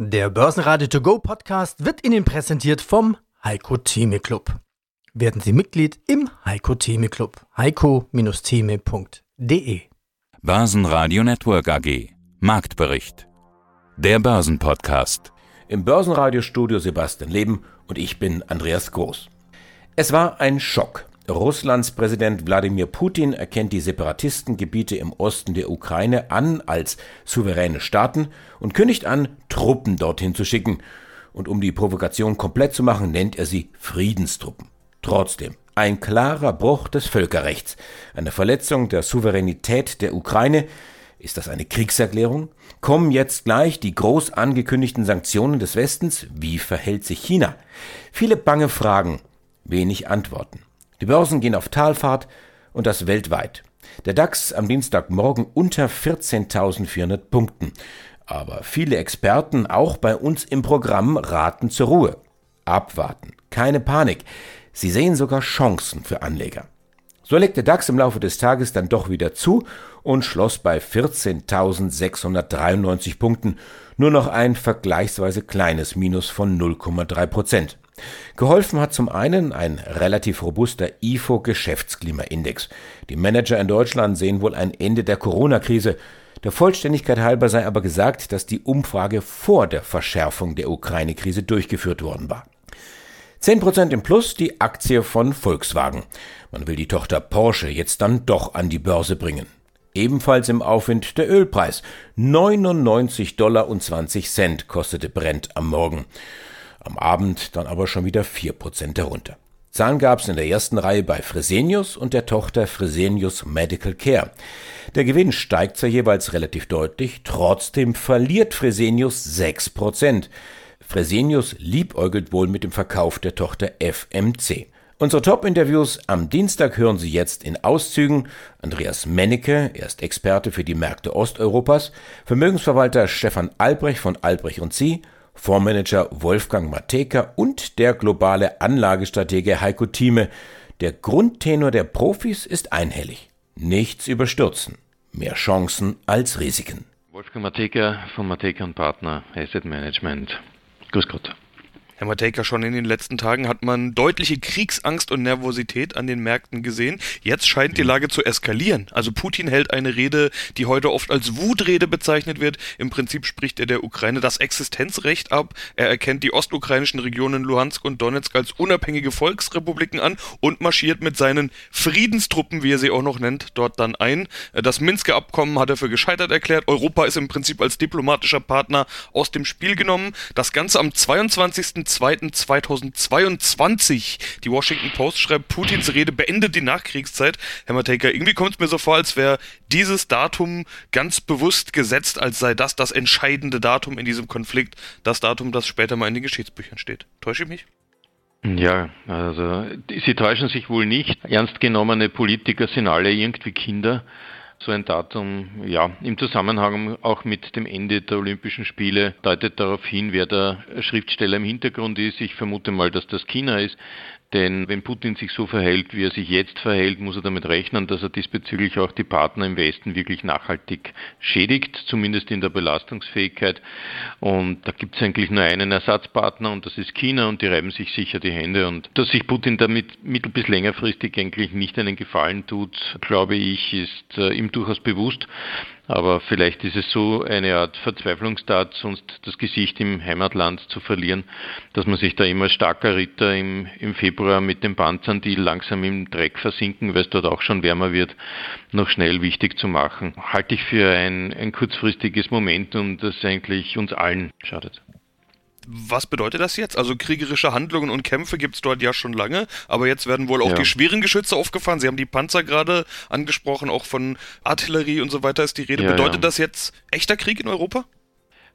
Der Börsenradio To Go Podcast wird Ihnen präsentiert vom Heiko Theme Club. Werden Sie Mitglied im Heiko Theme Club. heiko-theme.de Börsenradio Network AG Marktbericht Der Börsenpodcast Im Börsenradiostudio Sebastian Leben und ich bin Andreas Groß. Es war ein Schock. Russlands Präsident Wladimir Putin erkennt die Separatistengebiete im Osten der Ukraine an als souveräne Staaten und kündigt an, Truppen dorthin zu schicken. Und um die Provokation komplett zu machen, nennt er sie Friedenstruppen. Trotzdem, ein klarer Bruch des Völkerrechts, eine Verletzung der Souveränität der Ukraine. Ist das eine Kriegserklärung? Kommen jetzt gleich die groß angekündigten Sanktionen des Westens? Wie verhält sich China? Viele bange Fragen, wenig Antworten. Die Börsen gehen auf Talfahrt und das weltweit. Der DAX am Dienstagmorgen unter 14.400 Punkten. Aber viele Experten, auch bei uns im Programm, raten zur Ruhe. Abwarten, keine Panik. Sie sehen sogar Chancen für Anleger. So legte der DAX im Laufe des Tages dann doch wieder zu und schloss bei 14.693 Punkten, nur noch ein vergleichsweise kleines Minus von 0,3 Prozent. Geholfen hat zum einen ein relativ robuster IFO Geschäftsklimaindex. Die Manager in Deutschland sehen wohl ein Ende der Corona-Krise. Der Vollständigkeit halber sei aber gesagt, dass die Umfrage vor der Verschärfung der Ukraine-Krise durchgeführt worden war. 10% im Plus die Aktie von Volkswagen. Man will die Tochter Porsche jetzt dann doch an die Börse bringen. Ebenfalls im Aufwind der Ölpreis. 99 Dollar und 20 Cent kostete Brent am Morgen. Am Abend dann aber schon wieder 4% herunter. Zahlen gab es in der ersten Reihe bei Fresenius und der Tochter Fresenius Medical Care. Der Gewinn steigt zwar jeweils relativ deutlich, trotzdem verliert Fresenius 6%. Fresenius liebäugelt wohl mit dem Verkauf der Tochter FMC. Unsere Top-Interviews am Dienstag hören Sie jetzt in Auszügen. Andreas Mennecke, er ist Experte für die Märkte Osteuropas, Vermögensverwalter Stefan Albrecht von Albrecht und Sie Fondsmanager Wolfgang Mateka und der globale Anlagestratege Heiko Thieme. Der Grundtenor der Profis ist einhellig. Nichts überstürzen. Mehr Chancen als Risiken. Wolfgang Mateka von Mateka Partner Asset Management. Grüß Gott. Herr Matejka, schon in den letzten Tagen hat man deutliche Kriegsangst und Nervosität an den Märkten gesehen. Jetzt scheint die Lage zu eskalieren. Also Putin hält eine Rede, die heute oft als Wutrede bezeichnet wird. Im Prinzip spricht er der Ukraine das Existenzrecht ab. Er erkennt die ostukrainischen Regionen Luhansk und Donetsk als unabhängige Volksrepubliken an und marschiert mit seinen Friedenstruppen, wie er sie auch noch nennt, dort dann ein. Das Minsker Abkommen hat er für gescheitert erklärt. Europa ist im Prinzip als diplomatischer Partner aus dem Spiel genommen. Das Ganze am 22. 2.2022. Die Washington Post schreibt, Putins Rede beendet die Nachkriegszeit. Herr Matejka, irgendwie kommt es mir so vor, als wäre dieses Datum ganz bewusst gesetzt, als sei das das entscheidende Datum in diesem Konflikt, das Datum, das später mal in den Geschichtsbüchern steht. Täusche ich mich? Ja, also Sie täuschen sich wohl nicht. Ernst genommene Politiker sind alle irgendwie Kinder so ein Datum, ja, im Zusammenhang auch mit dem Ende der Olympischen Spiele deutet darauf hin, wer der Schriftsteller im Hintergrund ist. Ich vermute mal, dass das China ist. Denn wenn Putin sich so verhält, wie er sich jetzt verhält, muss er damit rechnen, dass er diesbezüglich auch die Partner im Westen wirklich nachhaltig schädigt, zumindest in der Belastungsfähigkeit. Und da gibt es eigentlich nur einen Ersatzpartner und das ist China und die reiben sich sicher die Hände. Und dass sich Putin damit mittel- bis längerfristig eigentlich nicht einen Gefallen tut, glaube ich, ist äh, ihm durchaus bewusst. Aber vielleicht ist es so eine Art Verzweiflungstat, sonst das Gesicht im Heimatland zu verlieren, dass man sich da immer starker Ritter im, im Februar mit den Panzern, die langsam im Dreck versinken, weil es dort auch schon wärmer wird, noch schnell wichtig zu machen. Halte ich für ein, ein kurzfristiges Momentum, das eigentlich uns allen schadet. Was bedeutet das jetzt? Also kriegerische Handlungen und Kämpfe gibt es dort ja schon lange, aber jetzt werden wohl auch ja. die schweren Geschütze aufgefahren. Sie haben die Panzer gerade angesprochen, auch von Artillerie und so weiter ist die Rede. Ja, bedeutet ja. das jetzt echter Krieg in Europa?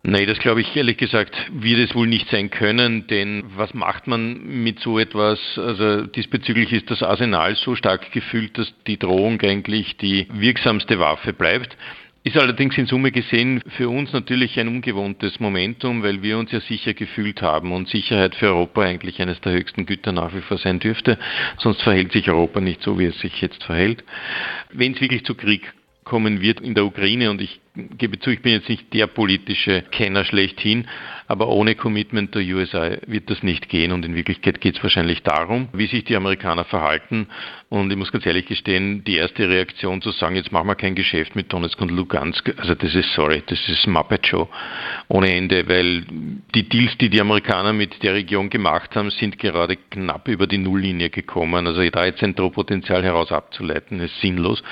Nein, das glaube ich ehrlich gesagt, wird es wohl nicht sein können, denn was macht man mit so etwas? Also diesbezüglich ist das Arsenal so stark gefüllt, dass die Drohung eigentlich die wirksamste Waffe bleibt. Ist allerdings in Summe gesehen für uns natürlich ein ungewohntes Momentum, weil wir uns ja sicher gefühlt haben und Sicherheit für Europa eigentlich eines der höchsten Güter nach wie vor sein dürfte. Sonst verhält sich Europa nicht so, wie es sich jetzt verhält. Wenn es wirklich zu Krieg kommen wird in der Ukraine und ich gebe zu, ich bin jetzt nicht der politische Kenner schlechthin, aber ohne Commitment der USA wird das nicht gehen und in Wirklichkeit geht es wahrscheinlich darum, wie sich die Amerikaner verhalten und ich muss ganz ehrlich gestehen, die erste Reaktion zu sagen, jetzt machen wir kein Geschäft mit Donetsk und Lugansk, also das ist, sorry, das ist Muppet Show ohne Ende, weil die Deals, die die Amerikaner mit der Region gemacht haben, sind gerade knapp über die Nulllinie gekommen. Also da jetzt ein Drohpotenzial heraus abzuleiten, ist sinnlos.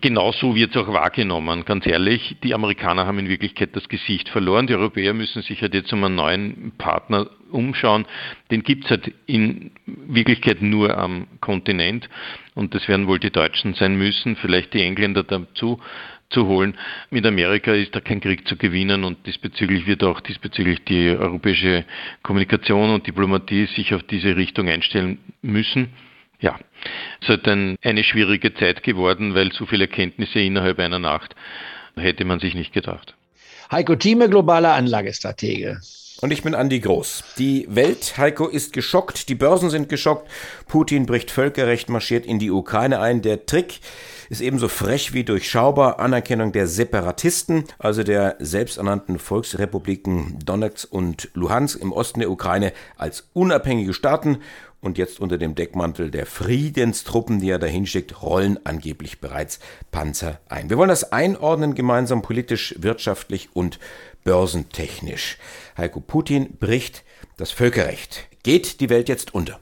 Genauso wird es auch wahrgenommen, ganz ehrlich. Die Amerikaner haben in Wirklichkeit das Gesicht verloren. Die Europäer müssen sich halt jetzt um einen neuen Partner umschauen. Den gibt es halt in Wirklichkeit nur am Kontinent. Und das werden wohl die Deutschen sein müssen, vielleicht die Engländer dazu zu holen. Mit Amerika ist da kein Krieg zu gewinnen und diesbezüglich wird auch diesbezüglich die europäische Kommunikation und Diplomatie sich auf diese Richtung einstellen müssen. Ja, es ist halt ein, eine schwierige Zeit geworden, weil so viele Erkenntnisse innerhalb einer Nacht hätte man sich nicht gedacht. Heiko Thieme, globaler Anlagestratege. Und ich bin Andi Groß. Die Welt, Heiko, ist geschockt, die Börsen sind geschockt, Putin bricht Völkerrecht, marschiert in die Ukraine ein. Der Trick ist ebenso frech wie durchschaubar. Anerkennung der Separatisten, also der selbsternannten Volksrepubliken Donetsk und Luhansk im Osten der Ukraine als unabhängige Staaten und jetzt unter dem Deckmantel der Friedenstruppen, die er dahin schickt, rollen angeblich bereits Panzer ein. Wir wollen das einordnen, gemeinsam politisch, wirtschaftlich und börsentechnisch. Heiko Putin bricht das Völkerrecht. Geht die Welt jetzt unter?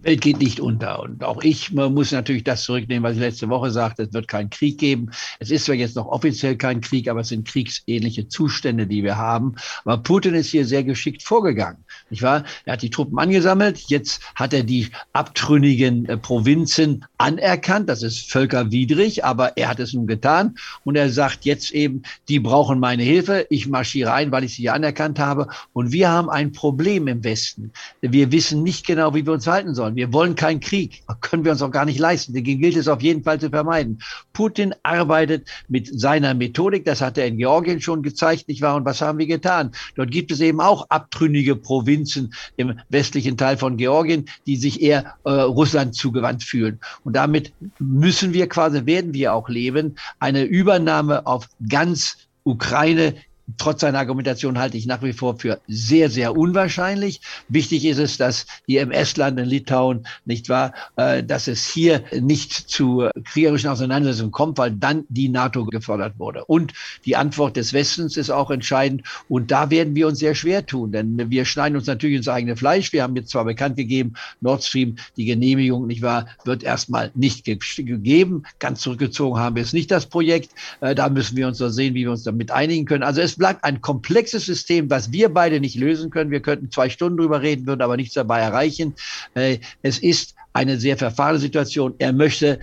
Die Welt geht nicht unter. Und auch ich muss natürlich das zurücknehmen, was ich letzte Woche sagte. Es wird keinen Krieg geben. Es ist zwar jetzt noch offiziell kein Krieg, aber es sind kriegsähnliche Zustände, die wir haben. Aber Putin ist hier sehr geschickt vorgegangen. Nicht wahr? Er hat die Truppen angesammelt. Jetzt hat er die abtrünnigen äh, Provinzen anerkannt. Das ist völkerwidrig, aber er hat es nun getan. Und er sagt jetzt eben, die brauchen meine Hilfe. Ich marschiere ein, weil ich sie anerkannt habe. Und wir haben ein Problem im Westen. Wir wissen nicht genau, wie wir uns halten sollen. Wir wollen keinen Krieg. Können wir uns auch gar nicht leisten. Den gilt es auf jeden Fall zu vermeiden. Putin arbeitet mit seiner Methodik. Das hat er in Georgien schon gezeigt, nicht wahr? Und was haben wir getan? Dort gibt es eben auch abtrünnige Provinzen im westlichen Teil von Georgien, die sich eher äh, Russland zugewandt fühlen. Und damit müssen wir quasi, werden wir auch leben, eine Übernahme auf ganz Ukraine trotz seiner Argumentation halte ich nach wie vor für sehr, sehr unwahrscheinlich. Wichtig ist es, dass hier im Estland, in Litauen, nicht wahr, äh, dass es hier nicht zu kriegerischen Auseinandersetzungen kommt, weil dann die NATO gefordert wurde. Und die Antwort des Westens ist auch entscheidend. Und da werden wir uns sehr schwer tun, denn wir schneiden uns natürlich ins eigene Fleisch. Wir haben jetzt zwar bekannt gegeben, Nord Stream, die Genehmigung, nicht wahr, wird erstmal nicht ge gegeben. Ganz zurückgezogen haben wir es nicht, das Projekt. Äh, da müssen wir uns so sehen, wie wir uns damit einigen können. Also es bleibt ein komplexes System, was wir beide nicht lösen können. Wir könnten zwei Stunden drüber reden, würden aber nichts dabei erreichen. Äh, es ist eine sehr verfahrene Situation. Er möchte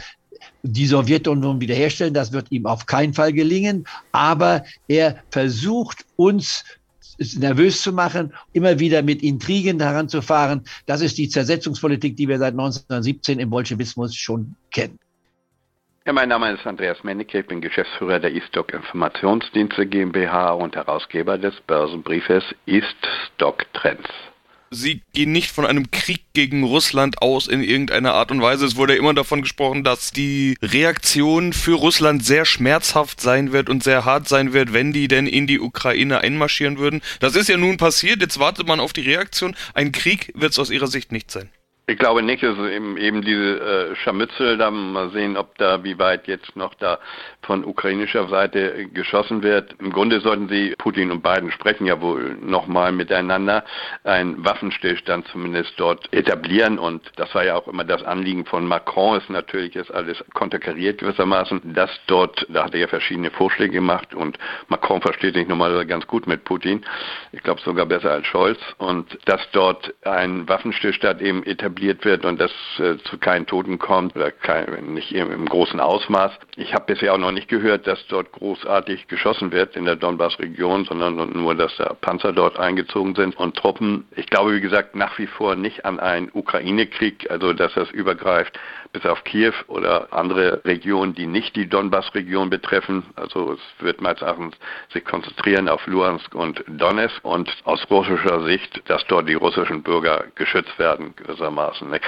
die Sowjetunion wiederherstellen. Das wird ihm auf keinen Fall gelingen. Aber er versucht uns nervös zu machen, immer wieder mit Intrigen heranzufahren. Das ist die Zersetzungspolitik, die wir seit 1917 im Bolschewismus schon kennen. Ja, mein Name ist Andreas Mennecke, ich bin Geschäftsführer der eStock Informationsdienste GmbH und Herausgeber des Börsenbriefes East Stock Trends. Sie gehen nicht von einem Krieg gegen Russland aus in irgendeiner Art und Weise. Es wurde immer davon gesprochen, dass die Reaktion für Russland sehr schmerzhaft sein wird und sehr hart sein wird, wenn die denn in die Ukraine einmarschieren würden. Das ist ja nun passiert. Jetzt wartet man auf die Reaktion. Ein Krieg wird es aus Ihrer Sicht nicht sein. Ich glaube nicht, ist eben, eben diese äh, Scharmützel, da. Mal sehen, ob da, wie weit jetzt noch da von ukrainischer Seite geschossen wird. Im Grunde sollten sie, Putin und Biden sprechen ja wohl nochmal miteinander, einen Waffenstillstand zumindest dort etablieren. Und das war ja auch immer das Anliegen von Macron, ist natürlich jetzt alles konterkariert gewissermaßen, dass dort, da hat er ja verschiedene Vorschläge gemacht. Und Macron versteht sich normalerweise ganz gut mit Putin, ich glaube sogar besser als Scholz. Und dass dort ein Waffenstillstand eben etabliert etabliert wird und dass äh, zu keinen Toten kommt oder kein, nicht im, im großen Ausmaß. Ich habe bisher auch noch nicht gehört, dass dort großartig geschossen wird in der Donbass-Region, sondern nur, dass da Panzer dort eingezogen sind und Truppen. Ich glaube, wie gesagt, nach wie vor nicht an einen Ukraine-Krieg, also dass das übergreift bis auf Kiew oder andere Regionen, die nicht die Donbass-Region betreffen. Also es wird meines Erachtens sich konzentrieren auf Luhansk und Donetsk und aus russischer Sicht, dass dort die russischen Bürger geschützt werden, gewissermaßen gewissermaßen. Ne?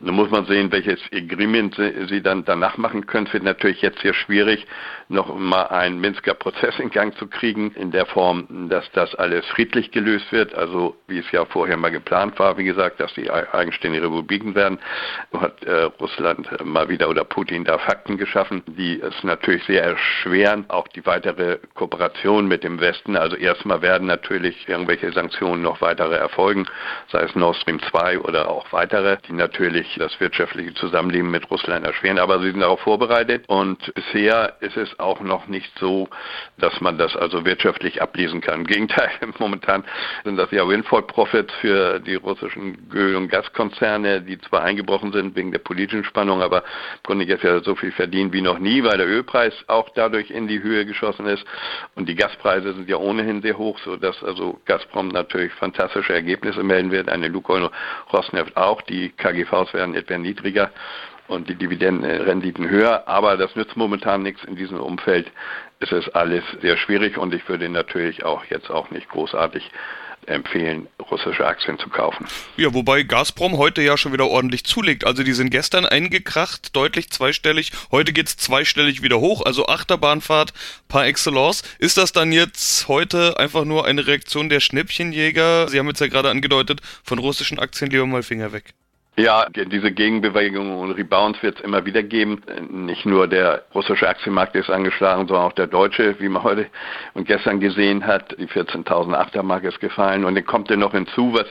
Nun muss man sehen, welches Agreement sie, sie dann danach machen können. Es wird natürlich jetzt sehr schwierig, noch mal einen Minsker Prozess in Gang zu kriegen, in der Form, dass das alles friedlich gelöst wird, also wie es ja vorher mal geplant war, wie gesagt, dass die eigenständige Republiken werden, hat äh, Russland mal wieder oder Putin da Fakten geschaffen, die es natürlich sehr erschweren, auch die weitere Kooperation mit dem Westen. Also erstmal werden natürlich irgendwelche Sanktionen noch weitere erfolgen, sei es Nord Stream 2 oder auch weitere, die natürlich das wirtschaftliche Zusammenleben mit Russland erschweren, aber sie sind darauf vorbereitet. Und bisher ist es auch noch nicht so, dass man das also wirtschaftlich ablesen kann. Im Gegenteil, momentan sind das ja Windfall-Profits für die russischen Öl- und Gaskonzerne, die zwar eingebrochen sind wegen der politischen Spannung, aber konnten jetzt ja so viel verdienen wie noch nie, weil der Ölpreis auch dadurch in die Höhe geschossen ist. Und die Gaspreise sind ja ohnehin sehr hoch, sodass also Gazprom natürlich fantastische Ergebnisse melden wird, eine Lukoil Rosneft auch, die KGVs werden etwa niedriger und die Dividendenrenditen höher. Aber das nützt momentan nichts in diesem Umfeld. Es ist alles sehr schwierig und ich würde natürlich auch jetzt auch nicht großartig empfehlen, russische Aktien zu kaufen. Ja, wobei Gazprom heute ja schon wieder ordentlich zulegt. Also die sind gestern eingekracht, deutlich zweistellig. Heute geht's zweistellig wieder hoch, also Achterbahnfahrt par excellence. Ist das dann jetzt heute einfach nur eine Reaktion der Schnäppchenjäger? Sie haben jetzt ja gerade angedeutet, von russischen Aktien lieber mal Finger weg. Ja, diese Gegenbewegungen und Rebounds wird es immer wieder geben. Nicht nur der russische Aktienmarkt ist angeschlagen, sondern auch der deutsche, wie man heute und gestern gesehen hat. Die 14.008er Marke ist gefallen. Und dann kommt ja noch hinzu, was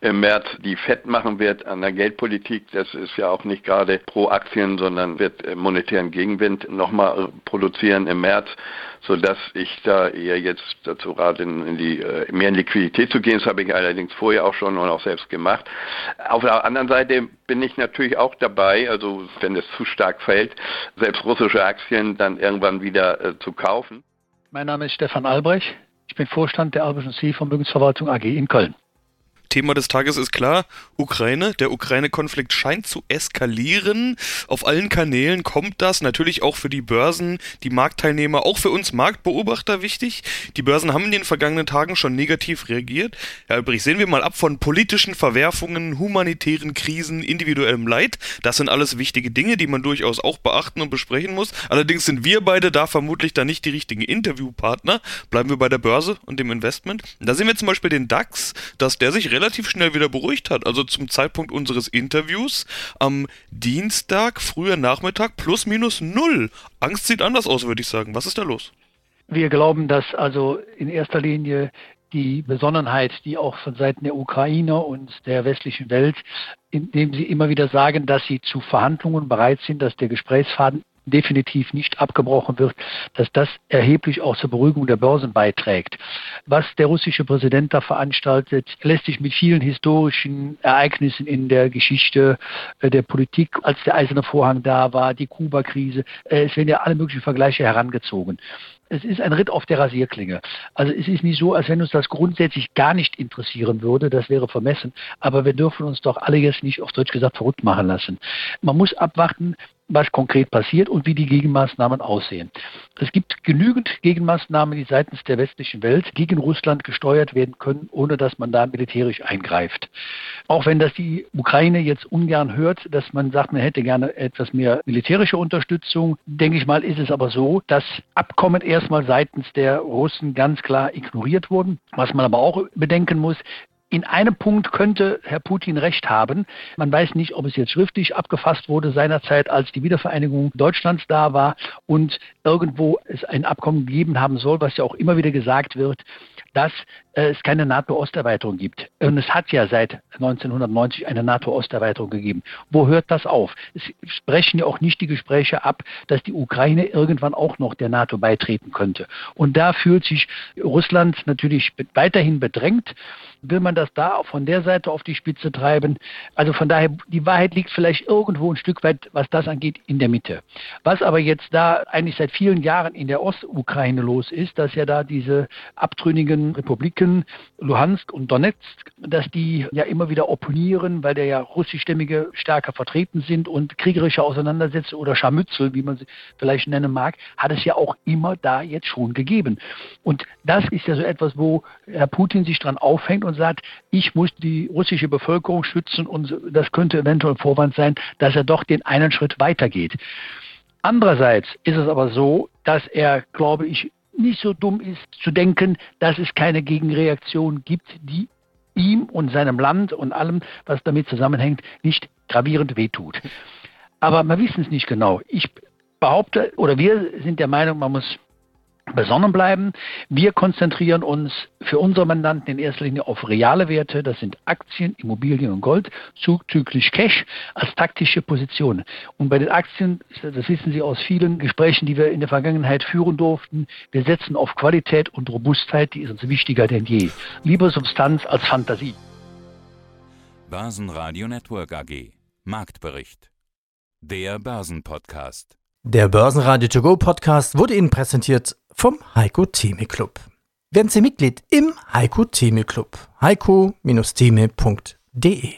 im März die FED machen wird an der Geldpolitik. Das ist ja auch nicht gerade pro Aktien, sondern wird monetären Gegenwind nochmal produzieren im März sodass ich da eher jetzt dazu rate, in, in die, äh, mehr in Liquidität zu gehen. Das habe ich allerdings vorher auch schon und auch selbst gemacht. Auf der anderen Seite bin ich natürlich auch dabei, also wenn es zu stark fällt, selbst russische Aktien dann irgendwann wieder äh, zu kaufen. Mein Name ist Stefan Albrecht. Ich bin Vorstand der Albrecht C. Vermögensverwaltung AG in Köln. Thema des Tages ist klar, Ukraine. Der Ukraine-Konflikt scheint zu eskalieren. Auf allen Kanälen kommt das. Natürlich auch für die Börsen, die Marktteilnehmer, auch für uns Marktbeobachter wichtig. Die Börsen haben in den vergangenen Tagen schon negativ reagiert. Herr Albrecht, sehen wir mal ab von politischen Verwerfungen, humanitären Krisen, individuellem Leid. Das sind alles wichtige Dinge, die man durchaus auch beachten und besprechen muss. Allerdings sind wir beide da vermutlich da nicht die richtigen Interviewpartner. Bleiben wir bei der Börse und dem Investment. Da sehen wir zum Beispiel den DAX, dass der sich relativ schnell wieder beruhigt hat. Also zum Zeitpunkt unseres Interviews am Dienstag, früher Nachmittag, plus minus null. Angst sieht anders aus, würde ich sagen. Was ist da los? Wir glauben, dass also in erster Linie die Besonnenheit, die auch von Seiten der Ukraine und der westlichen Welt, indem sie immer wieder sagen, dass sie zu Verhandlungen bereit sind, dass der Gesprächsfaden definitiv nicht abgebrochen wird, dass das erheblich auch zur Beruhigung der Börsen beiträgt. Was der russische Präsident da veranstaltet, lässt sich mit vielen historischen Ereignissen in der Geschichte äh, der Politik, als der eiserne Vorhang da war, die Kuba-Krise, äh, es werden ja alle möglichen Vergleiche herangezogen es ist ein Ritt auf der Rasierklinge. Also es ist nicht so, als wenn uns das grundsätzlich gar nicht interessieren würde, das wäre vermessen, aber wir dürfen uns doch alle jetzt nicht auf Deutsch gesagt verrückt machen lassen. Man muss abwarten, was konkret passiert und wie die Gegenmaßnahmen aussehen. Es gibt genügend Gegenmaßnahmen, die seitens der westlichen Welt gegen Russland gesteuert werden können, ohne dass man da militärisch eingreift. Auch wenn das die Ukraine jetzt ungern hört, dass man sagt, man hätte gerne etwas mehr militärische Unterstützung, denke ich mal, ist es aber so, dass Abkommen erstmal seitens der Russen ganz klar ignoriert wurden. Was man aber auch bedenken muss, in einem Punkt könnte Herr Putin recht haben. Man weiß nicht, ob es jetzt schriftlich abgefasst wurde seinerzeit, als die Wiedervereinigung Deutschlands da war und irgendwo es ein Abkommen gegeben haben soll, was ja auch immer wieder gesagt wird, dass es keine NATO-Osterweiterung gibt. Und es hat ja seit 1990 eine NATO-Osterweiterung gegeben. Wo hört das auf? Es sprechen ja auch nicht die Gespräche ab, dass die Ukraine irgendwann auch noch der NATO beitreten könnte. Und da fühlt sich Russland natürlich weiterhin bedrängt. Will man das da von der Seite auf die Spitze treiben? Also von daher, die Wahrheit liegt vielleicht irgendwo ein Stück weit, was das angeht, in der Mitte. Was aber jetzt da eigentlich seit vielen Jahren in der Ostukraine los ist, dass ja da diese abtrünnigen Republiken Republiken Luhansk und Donetsk, dass die ja immer wieder opponieren, weil der ja russischstämmige stärker vertreten sind und kriegerische Auseinandersetzungen oder Scharmützel, wie man sie vielleicht nennen mag, hat es ja auch immer da jetzt schon gegeben. Und das ist ja so etwas, wo Herr Putin sich dran aufhängt und sagt, ich muss die russische Bevölkerung schützen und das könnte eventuell Vorwand sein, dass er doch den einen Schritt weitergeht. Andererseits ist es aber so, dass er, glaube ich, nicht so dumm ist zu denken, dass es keine Gegenreaktion gibt, die ihm und seinem Land und allem, was damit zusammenhängt, nicht gravierend wehtut. Aber wir wissen es nicht genau. Ich behaupte, oder wir sind der Meinung, man muss besonnen bleiben. Wir konzentrieren uns für unsere Mandanten in erster Linie auf reale Werte. Das sind Aktien, Immobilien und Gold, zuzüglich Cash als taktische Position. Und bei den Aktien, das wissen Sie aus vielen Gesprächen, die wir in der Vergangenheit führen durften, wir setzen auf Qualität und Robustheit, die ist uns wichtiger denn je. Lieber Substanz als Fantasie. Börsenradio Network AG. Marktbericht. Der Börsenpodcast. Der Börsenradio To Go Podcast wurde Ihnen präsentiert vom Heiko Theme Club. Werden Sie Mitglied im Heiko Theme Club. heiko-theme.de